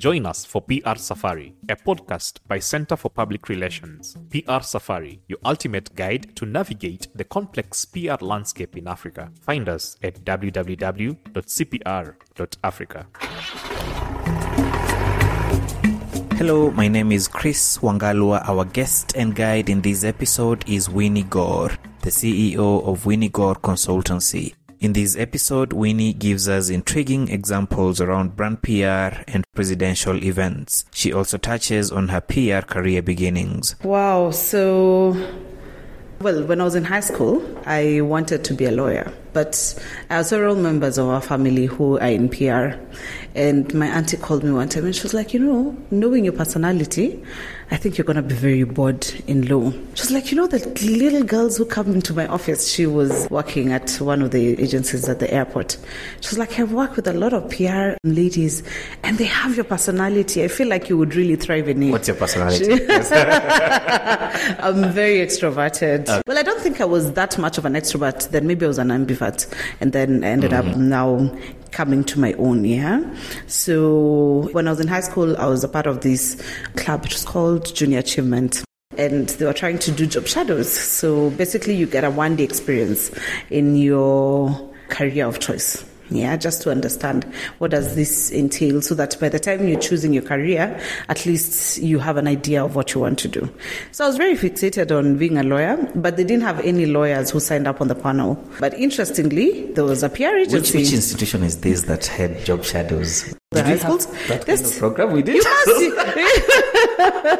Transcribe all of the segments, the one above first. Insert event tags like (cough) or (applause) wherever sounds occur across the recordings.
Join us for PR Safari, a podcast by Center for Public Relations. PR Safari, your ultimate guide to navigate the complex PR landscape in Africa. Find us at www.cpr.africa. Hello, my name is Chris Wangalua. Our guest and guide in this episode is Winnie Gore, the CEO of Winnie Gore Consultancy. In this episode, Winnie gives us intriguing examples around brand PR and presidential events. She also touches on her PR career beginnings. Wow, so well, when I was in high school, I wanted to be a lawyer, but I have several members of our family who are in PR. And my auntie called me one time and she was like, You know, knowing your personality, I think you're going to be very bored in law. She was like, You know, the little girls who come into my office, she was working at one of the agencies at the airport. She was like, I work with a lot of PR ladies and they have your personality. I feel like you would really thrive in it. What's your personality? (laughs) I'm very extroverted. Uh. Well, I don't think I was that much of an extrovert. Then maybe I was an ambivert, and then ended up mm. now coming to my own. Yeah. So when I was in high school, I was a part of this club. It was called Junior Achievement. And they were trying to do job shadows. So basically, you get a one day experience in your career of choice. Yeah, just to understand what does this entail so that by the time you're choosing your career, at least you have an idea of what you want to do. So I was very fixated on being a lawyer, but they didn't have any lawyers who signed up on the panel. But interestingly, there was a PR Which, agency. which institution is this that had job shadows? The Did high we schools? that kind Yes. of program? We did. You must.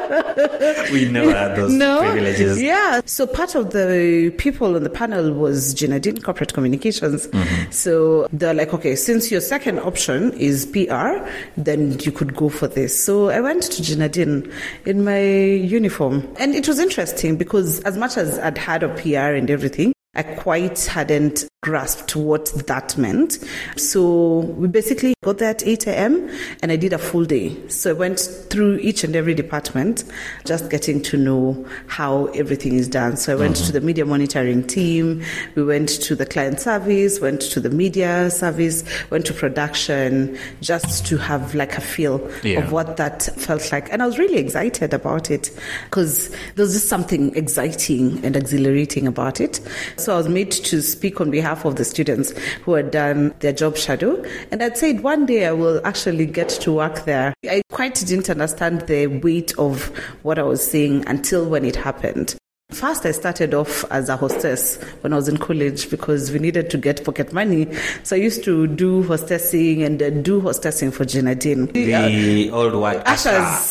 (laughs) (laughs) (laughs) we never had those no. privileges. Yeah. So part of the people on the panel was Gina Din Corporate Communications. Mm-hmm. So they're like, okay, since your second option is PR, then you could go for this. So I went to Gina Din in my uniform. And it was interesting because as much as I'd had a PR and everything, I quite hadn't grasped what that meant. So we basically got there at 8 a.m. and I did a full day. So I went through each and every department, just getting to know how everything is done. So I went mm-hmm. to the media monitoring team, we went to the client service, went to the media service, went to production, just to have like a feel Yeah. of what that felt like. And I was really excited about it because there was just something exciting and exhilarating about it. So I was made to speak on behalf of the students who had done their job shadow. And I'd said one day I will actually get to work there. I quite didn't understand the weight of what I was saying until when it happened. First, I started off as a hostess when I was in college because we needed to get pocket money. So I used to do hostessing and uh, do hostessing for Gina Din. The old word. Ushers,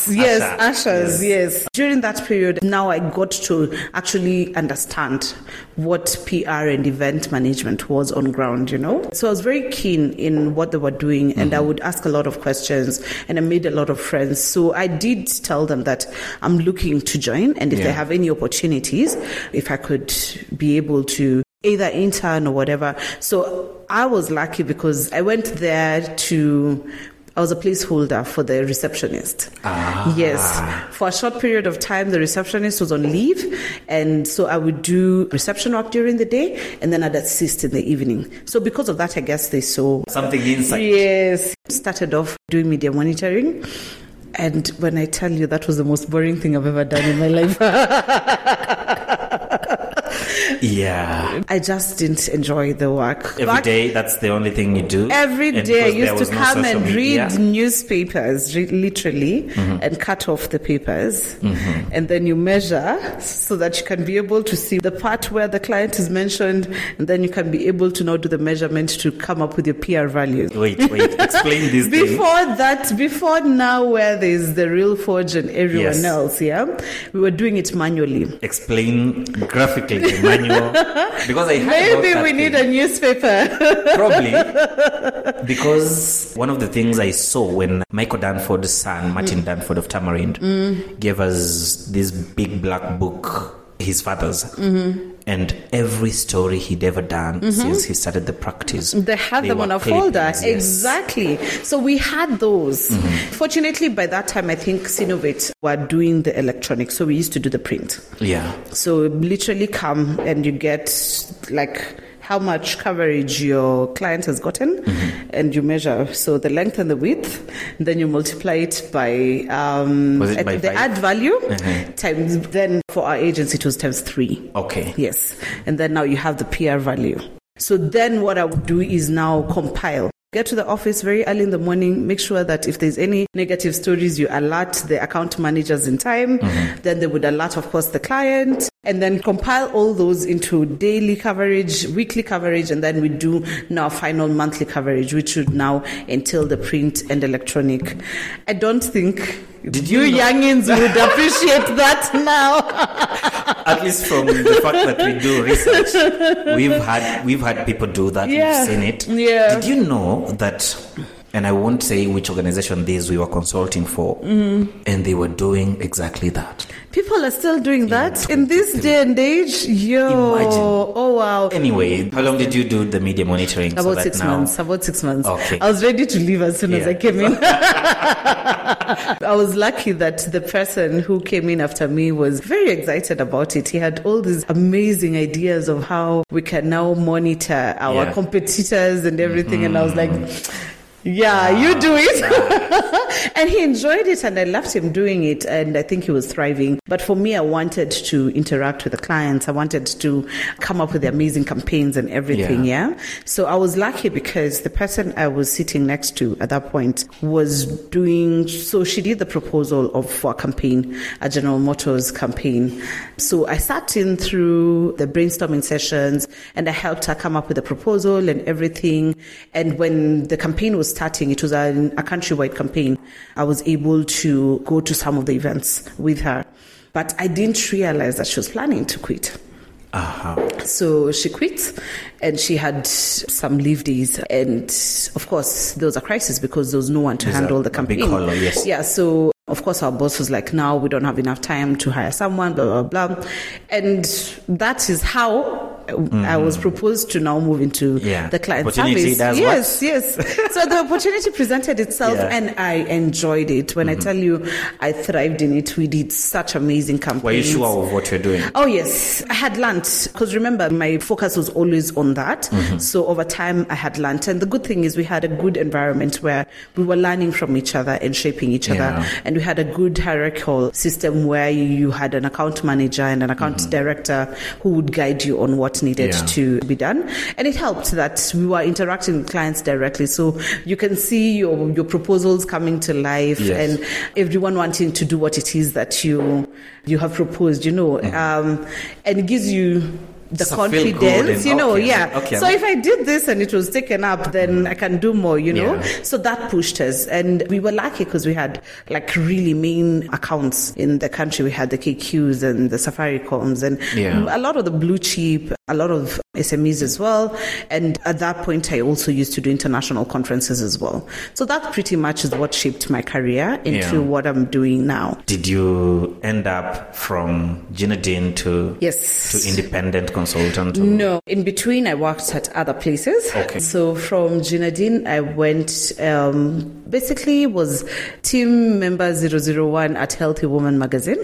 usher. yes, Usher. ushers, yes. During that period, now I got to actually understand what PR and event management was on ground, you know? So I was very keen in what they were doing and I would ask a lot of questions and I made a lot of friends. So I did tell them that I'm looking to join and if Yeah. they have any opportunities, if I could be able to either intern or whatever. So I was lucky because I went there to I was a placeholder for the receptionist. Ah. Yes. For a short period of time, the receptionist was on leave. And so I would do reception work during the day and then I'd assist in the evening. So because of that, I guess they saw. Something inside. Yes. Started off doing media monitoring. And when I tell you that was the most boring thing I've ever done in my life, (laughs) Yeah. I just didn't enjoy the work. Every Back- day, that's the only thing you do. Every day I used to come social and read media. Mm-hmm. newspapers, re- literally, and cut off the papers. And then you measure so that you can be able to see the part where the client is mentioned, and then you can be able to now do the measurement to come up with your PR values. Wait, wait. Explain this (laughs) thing. Before that, before now, where there's the Reelforge and everyone Yes. else, yeah, we were doing it manually. Explain graphically the manual. Because I Maybe we need thing. a newspaper. Probably because one of the things I saw when Michael Dunford's son, Martin mm. Danford of Tamarind, mm. gave us this big black book, his father's, mm-hmm. And every story he'd ever done mm-hmm. since he started the practice. They had them on a folder. yes. Exactly. So we had those. Mm-hmm. Fortunately, by that time, I think Synovate were doing the electronics. So we used to do the print. Yeah. So literally come and you get like how much coverage your client has gotten, Mm-hmm. and you measure so the length and the width. And then you multiply it by um, it by the five? ad value Mhm. times. Then for our agency, it was times three. Okay. Yes. And then now you have the PR value. So then what I would do is now compile. Get to the office very early in the morning. Make sure that if there's any negative stories, you alert the account managers in time. Mm-hmm. Then they would alert, of course, the client and then compile all those into daily coverage, weekly coverage, and then we do now final monthly coverage, which would now entail the print and electronic. I don't think Did you, you youngins would appreciate that now. (laughs) At least from the fact that we do research, we've had we've had people do that. Yeah. We've seen it. Yeah. Did you know that? And I won't say which organization these we were consulting for, Mm-hmm. and they were doing exactly that. People are still doing that in this day and age. Yo, Imagine. oh wow. Anyway, how long did you do the media monitoring? About that six now, months. About six months. Okay. I was ready to leave as soon as I came in. (laughs) I was lucky that the person who came in after me was very excited about it. He had all these amazing ideas of how we can now monitor our Yeah. Mm-hmm. competitors and everything. And I was like, yeah, you do it. (laughs) and he enjoyed it and I loved him doing it and I think he was thriving. But for me, I wanted to interact with the clients. I wanted to come up with the amazing campaigns and everything. Yeah. Yeah. So I was lucky because the person I was sitting next to at that point was doing, so she did the proposal of for a campaign, a General Motors campaign. So I sat in through the brainstorming sessions and I helped her come up with a proposal and everything. And when the campaign was starting, it was a, a countrywide campaign. I was able to go to some of the events with her. But I didn't realize that she was planning to quit. Uh-huh. So she quit and she had some leave days. And of course, there was a crisis because there was no one to There's handle the campaign. big hollow, yes. Yeah. So of course, our boss was like, now we don't have enough time to hire someone, blah, blah, blah. And that is how I was proposed to now move into Mm-hmm. Yeah. the client service. yes, yes. so the opportunity presented itself Yeah. Mm-hmm. and I enjoyed it. When I tell you I thrived in it, we did such amazing campaigns. Were you sure of what you're doing? Oh, yes. I had learnt because remember, my focus was always on that. Mm-hmm. So over time, I had learnt. And the good thing is, we had a good environment where we were learning from each other and shaping each Yeah. other. And we had a good hierarchical system where you had an account manager and an account director who would guide you on what needed Mm-hmm. Yeah. to be done. And it helped that we were interacting with clients directly. So you can see your, your proposals coming to life Yes. and everyone wanting to do what it is that you you have proposed, you know, um, and it gives you the So confidence, you know, okay, yeah. okay. So if I did this and it was taken up, then I can do more, you know. Yeah. So that pushed us, and we were lucky because we had like really main accounts in the country. We had the KQs and the Safaricoms, and Yeah. a lot of the blue chip, a lot of SMEs as well. And at that point, I also used to do international conferences as well. So that pretty much is what shaped my career into Yeah. what I'm doing now. Did you end up from Gina Din to Yes. to independent consultant? or- No, in between, I worked at other places. Okay. So from Gina Din, I went, um, basically was team member 001 at Healthy Woman magazine.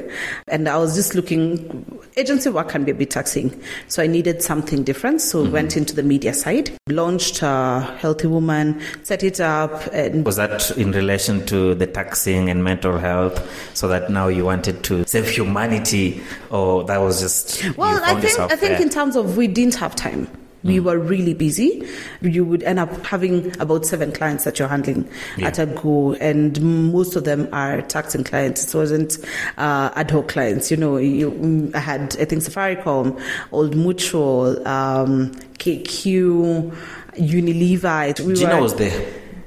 And I was just looking, agency work can be a bit taxing. So I needed something different. So went into the media side, launched uh, Healthy Woman, set it up and Was that in relation to the taxing and mental health? So that now you wanted to save humanity, or that was just Well, I think I think? In terms of we didn't have time. We were really busy. You would end up having about seven clients that you're handling Yeah. at a go, and most of them are taxing clients. It wasn't uh, ad hoc clients. You know, you, mm, I had I think Safaricom, Old Mutual, um, KQ, Unilever. We Gina were, was the,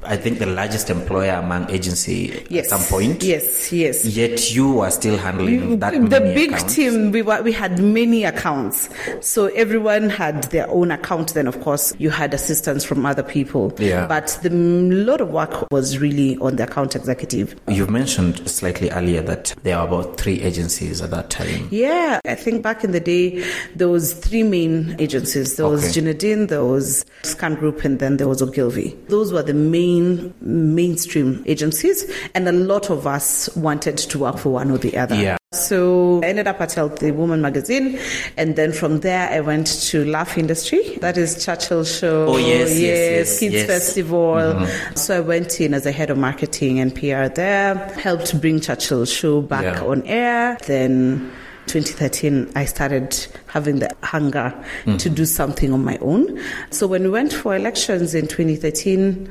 I think, the largest employer among agency yes, at some point. Yes, yes. Yet you were still handling that the big accounts. team we were, we had many accounts so everyone had their own account then of course you had assistance from other people Yeah. but the lot of work was really on the account executive You've mentioned slightly earlier that there are about three agencies at that time. yeah i think back in the day there was three main agencies there was Okay. There was Scangroup and then there was ogilvy those were the main main mainstream agencies, and a lot of us wanted to work for one or the other. Yeah. So I ended up at the Woman magazine, and then from there I went to Laugh Industry. That is Churchill Show. Oh, yes, yes, yes, Kids yes. Festival. Mm-hmm. So I went in as a head of marketing and PR there. Helped bring Churchill Show back Yeah. on air. Then. 2013, I started having the hunger to do something on my own. So when we went for elections in 2013,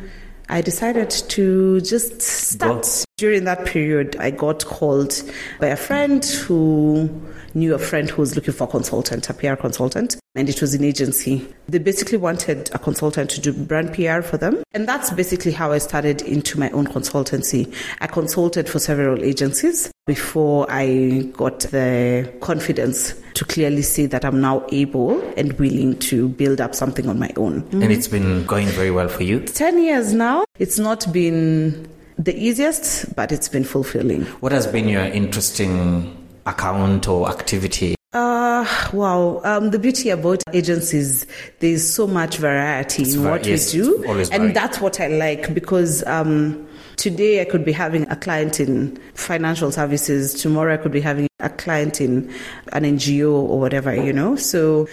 I decided to just start. Go. During that period, I got called by a friend who knew a friend who was looking for a consultant, a PR consultant, and it was an agency. They basically wanted a consultant to do brand PR for them. And that's basically how I started into my own consultancy. I consulted for several agencies before I got the confidence to clearly see that I'm now able and willing to build up something on my own. And it's been going very well for you. 10 years now, it's not been the easiest, but it's been fulfilling. What has been your interesting account or activity? Uh, wow. Um, the beauty about agencies, there's so much variety in var- what yes, we do. and varied. that's what I like because um, today I could be having a client in financial services, tomorrow I could be having a client in an NGO or whatever, you know. So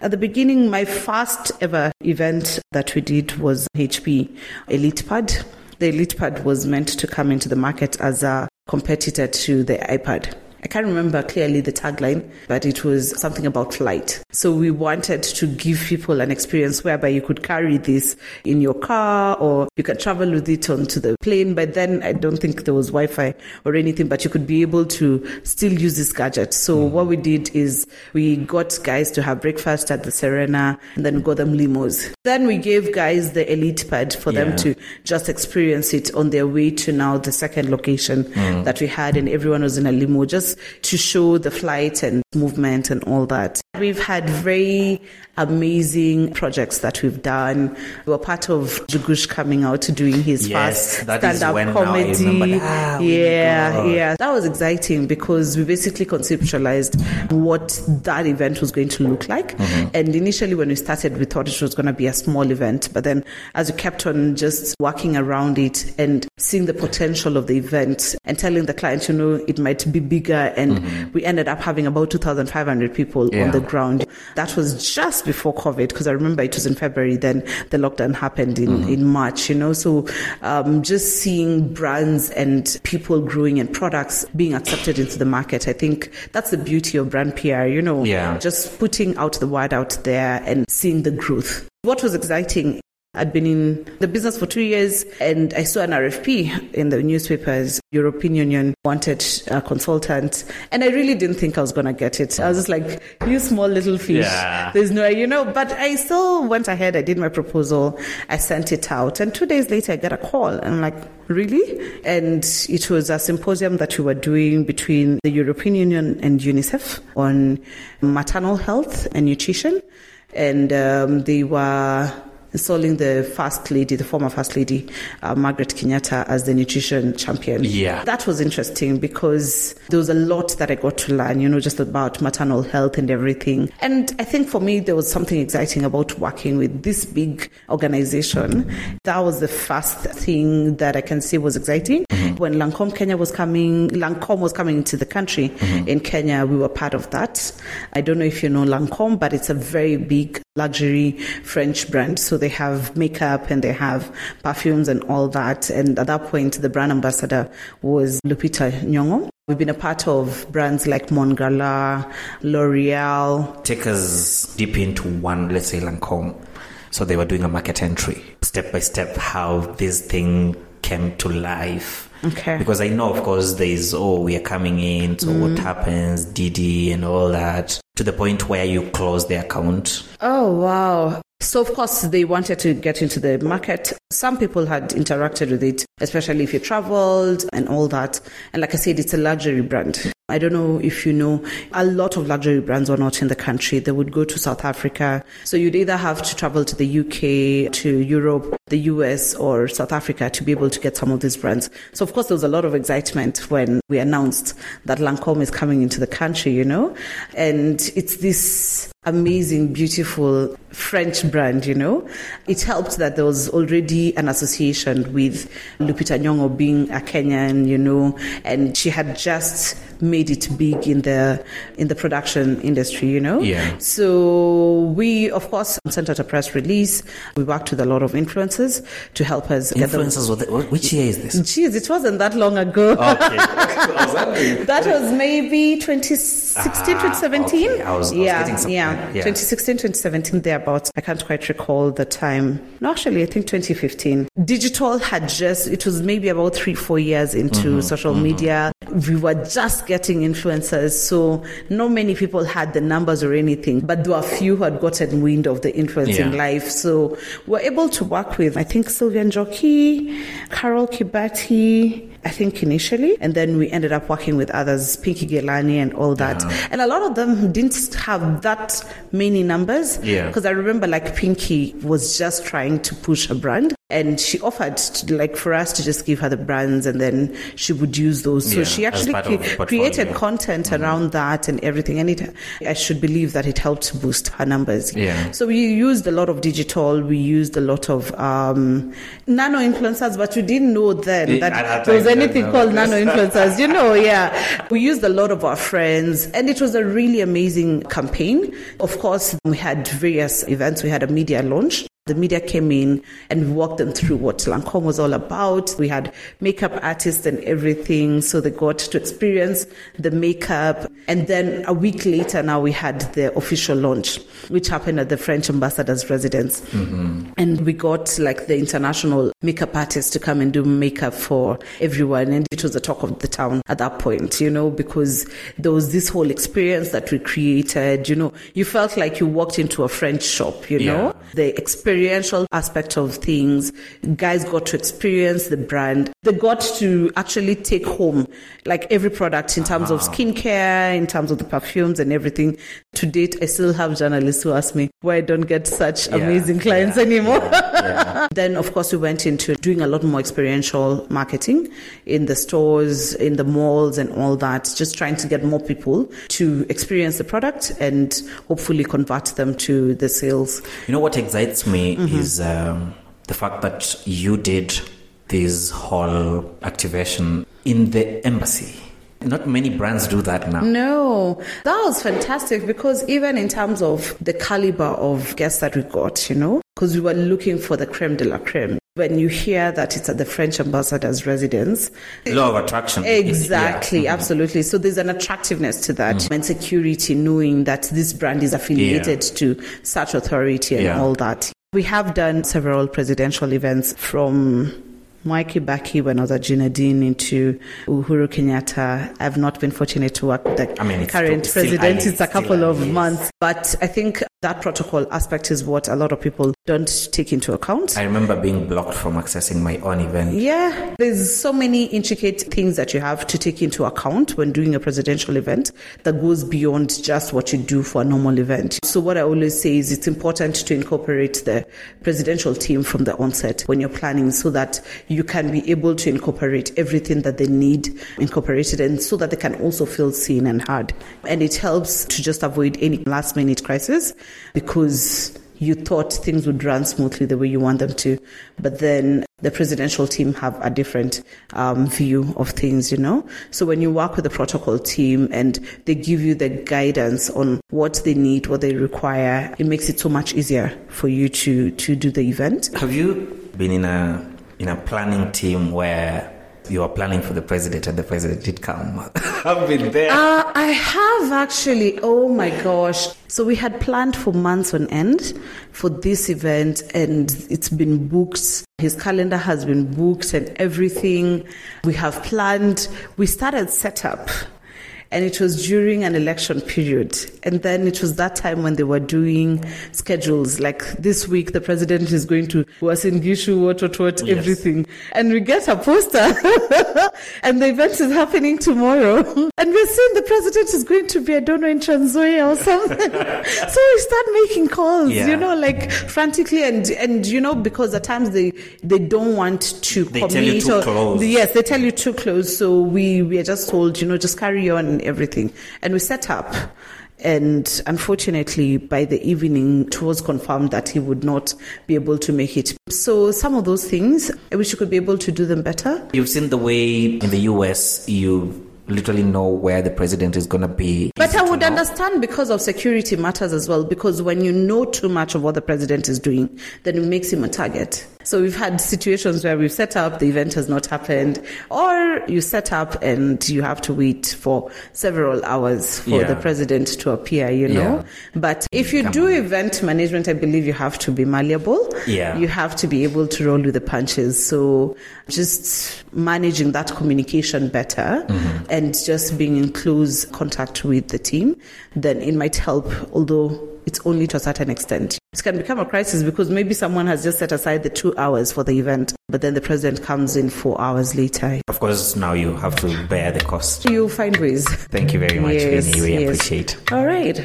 at the beginning, my first ever event that we did was HP Elite Pad. The Elite Pad was meant to come into the market as a competitor to the iPad. I can't remember clearly the tagline, but it was something about flight. So we wanted to give people an experience whereby you could carry this in your car or you can travel with it onto the plane. But then I don't think there was Wi Fi or anything, but you could be able to still use this gadget. So hmm. what we did is we got guys to have breakfast at the Serena and then got them limos. Then we gave guys the elite pad for them to just experience it on their way to now the second location hmm. that we had and everyone was in a limo just to show the flight and movement and all that. We've had very amazing projects that we've done. We were part of Njugush coming out to doing his Yes, first stand-up when now I comedy. Ah, oh yeah, yeah. That was exciting because we basically conceptualized what that event was going to look like. Mm-hmm. And initially when we started, we thought it was going to be a small event. But then as we kept on just working around it and seeing the potential of the event and telling the client, you know, it might be bigger. And we ended up having about 2,500 people. Yeah. on the ground. That was just before COVID because I remember it was in February. Then the lockdown happened in, Mm-hmm. in March, you know. So um, just seeing brands and people growing and products being accepted into the market, I think that's the beauty of brand PR, you know. Yeah. Just putting out the word out there and seeing the growth. What was exciting I'd been in the business for two years and I saw an RFP in the newspapers. European Union wanted a consultant and I really didn't think I was going to get it. I was just like, you small little fish. Yeah. There's no, you know, but I still went ahead. I did my proposal. I sent it out and two days later I got a call and I'm like, really? And it was a symposium that we were doing between the European Union and UNICEF on maternal health and nutrition. And um, they were installing the first lady, the former first lady, uh, Margaret Kenyatta, as the nutrition champion. Yeah. That was interesting because there was a lot that I got to learn, you know, just about maternal health and everything. And I think for me, there was something exciting about working with this big organization. That was the first thing that I can say was exciting. When Lancome Kenya was coming, Lancome was coming into the country in Kenya, we were part of that. I don't know if you know Lancome, but it's a very big luxury French brand. So they have makeup and they have perfumes and all that. And at that point, the brand ambassador was Lupita Nyong'o. We've been a part of brands like Mongala, L'Oreal. Take us deep into one, let's say Lancome. So they were doing a market entry, step by step, how this thing came to life. Okay. Because I know, of course, there is, oh, we are coming in, so what mm. happens, DD and all that, to the point where you close the account. Oh, wow. So, of course, they wanted to get into the market. Some people had interacted with it, especially if you traveled and all that. And like I said, it's a luxury brand. I don't know if you know, a lot of luxury brands are not in the country. They would go to South Africa. So you'd either have to travel to the UK, to Europe, the US, or South Africa to be able to get some of these brands. So of course there was a lot of excitement when we announced that Lancome is coming into the country, you know, and it's this amazing, beautiful French brand, you know. It helped that there was already an association with Lupita Nyong'o being a Kenyan, you know, and she had just made it big in the in the production industry, you know. Yeah. So we, of course, sent out a press release. We worked with a lot of influencers to help us get the Influencers, what the- which year is this? Jeez, it wasn't that long ago. Okay. (laughs) I was wondering. (laughs) That was maybe 2016, Ah, 2017. okay. I was- I was yeah, yeah, Yeah. 2016, 2017, thereabouts. I can't quite recall the time. No, actually, I think 2015. Digital had just, it was maybe about three, four years into Mm-hmm, social media. We were just getting influencers, so not many people had the numbers or anything, but there were a few who had gotten wind of the influencing Yeah. life. So we're able to work with, I think, Sylvian Jockey, Carol Kibati, I think initially, and then we ended up working with others, Pinky Ghelani and all that. And a lot of them didn't have that many numbers. Yeah. Because I remember like Pinky was just trying to push a brand and she offered to, like for us to just give her the brands and then she would use those. So Yeah, she actually cre-. Mm-hmm. created content around that and everything. And it, I should believe that it helped boost her numbers. Yeah. So we used a lot of digital, we used a lot of um, nano influencers, but we didn't know then Yeah, that there was anything called nano (laughs) influencers. You know, yeah. We used a lot of our friends, and it was a really amazing campaign. Of course, we had various events. We had a media launch. The media came in and walked them through what Lancome was all about. We had makeup artists and everything, so they got to experience the makeup. And then a week later, now we had the official launch, which happened at the French ambassador's residence. Mm-hmm. And we got like the international makeup artists to come and do makeup for everyone. And it was the talk of the town at that point, you know, because there was this whole experience that we created. You know, you felt like you walked into a French shop, you Yeah. know, the experiential aspect of things. Guys got to experience the brand. They got to actually take home like every product in terms of skincare, in terms of the perfumes and everything. To date, I still have journalists who ask me why I don't get such Yeah, amazing clients yeah, anymore. yeah. Then, of course, we went into doing a lot more experiential marketing in the stores, in the malls, and all that, just trying to get more people to experience the product and hopefully convert them to the sales. You know what excites me Mm-hmm. is um, the fact that you did this whole activation in the embassy. Not many brands do that now. No, that was fantastic because even in terms of the caliber of guests that we got, you know, because we were looking for the creme de la creme. When you hear that it's at the French ambassador's residence, Law of attraction. Exactly, Yeah. absolutely. So there's an attractiveness to that mm. and security, knowing that this brand is affiliated to such authority and Yeah. all that. We have done several presidential events from Mwai Kibaki when I was at Gina Din into Uhuru Kenyatta. I've not been fortunate to work with the I mean, current still- still president. early, it's a couple of months. But I think that protocol aspect is what a lot of people don't take into account. I remember being blocked from accessing my own event. Yeah, there's so many intricate things that you have to take into account when doing a presidential event that goes beyond just what you do for a normal event. So what I always say is it's important to incorporate the presidential team from the onset when you're planning so that you can be able to incorporate everything that they need incorporated and so that they can also feel seen and heard. And it helps to just avoid any last minute crisis because you thought things would run smoothly the way you want them to, but then the presidential team have a different um, view of things, you know? So when you work with the protocol team and they give you the guidance on what they need, what they require, it makes it so much easier for you to, to do the event. Have you been in a in a planning team where you are planning for the president and the president did come? (laughs) I've been there. Uh, I have actually. Oh my gosh. So we had planned for months on end for this event and it's been booked. His calendar has been booked and everything. We have planned. We started setup and it was during an election period. And then it was that time when they were doing schedules. Like this week, the president is going to Uasin Gishu, what, what, what, Yes. everything. And we get a poster (laughs) and the event is happening tomorrow. (laughs) And we're saying the president is going to be, I don't know, in Trans Nzoia or something. (laughs) so we start making calls, Yeah. you know, like frantically. And, and, you know, because at times they, they don't want to They commit. tell you too or- close. Yes, they tell you too close. So we, we are just told, you know, just carry on and everything. And we set up. And unfortunately, by the evening, it was confirmed that he would not be able to make it. So, some of those things, I wish you could be able to do them better. You've seen the way in the US you literally know where the president is going to be. But I would understand because of security matters as well, because when you know too much of what the president is doing, then it makes him a target. So we've had situations where we've set up, the event has not happened, or you set up and you have to wait for several hours for Yeah. the president to appear, you know. Yeah. But if you do event management, I believe you have to be malleable. Yeah. You have to be able to roll with the punches. So just managing that communication better Mm-hmm. and just being in close contact with the team, then it might help, although it's only to a certain extent. It can become a crisis because maybe someone has just set aside the two hours for the event, but then the president comes in four hours later. Of course, now you have to bear the cost. You'll find ways. Thank you very much, Yes, Winnie. We yes. appreciate. All right.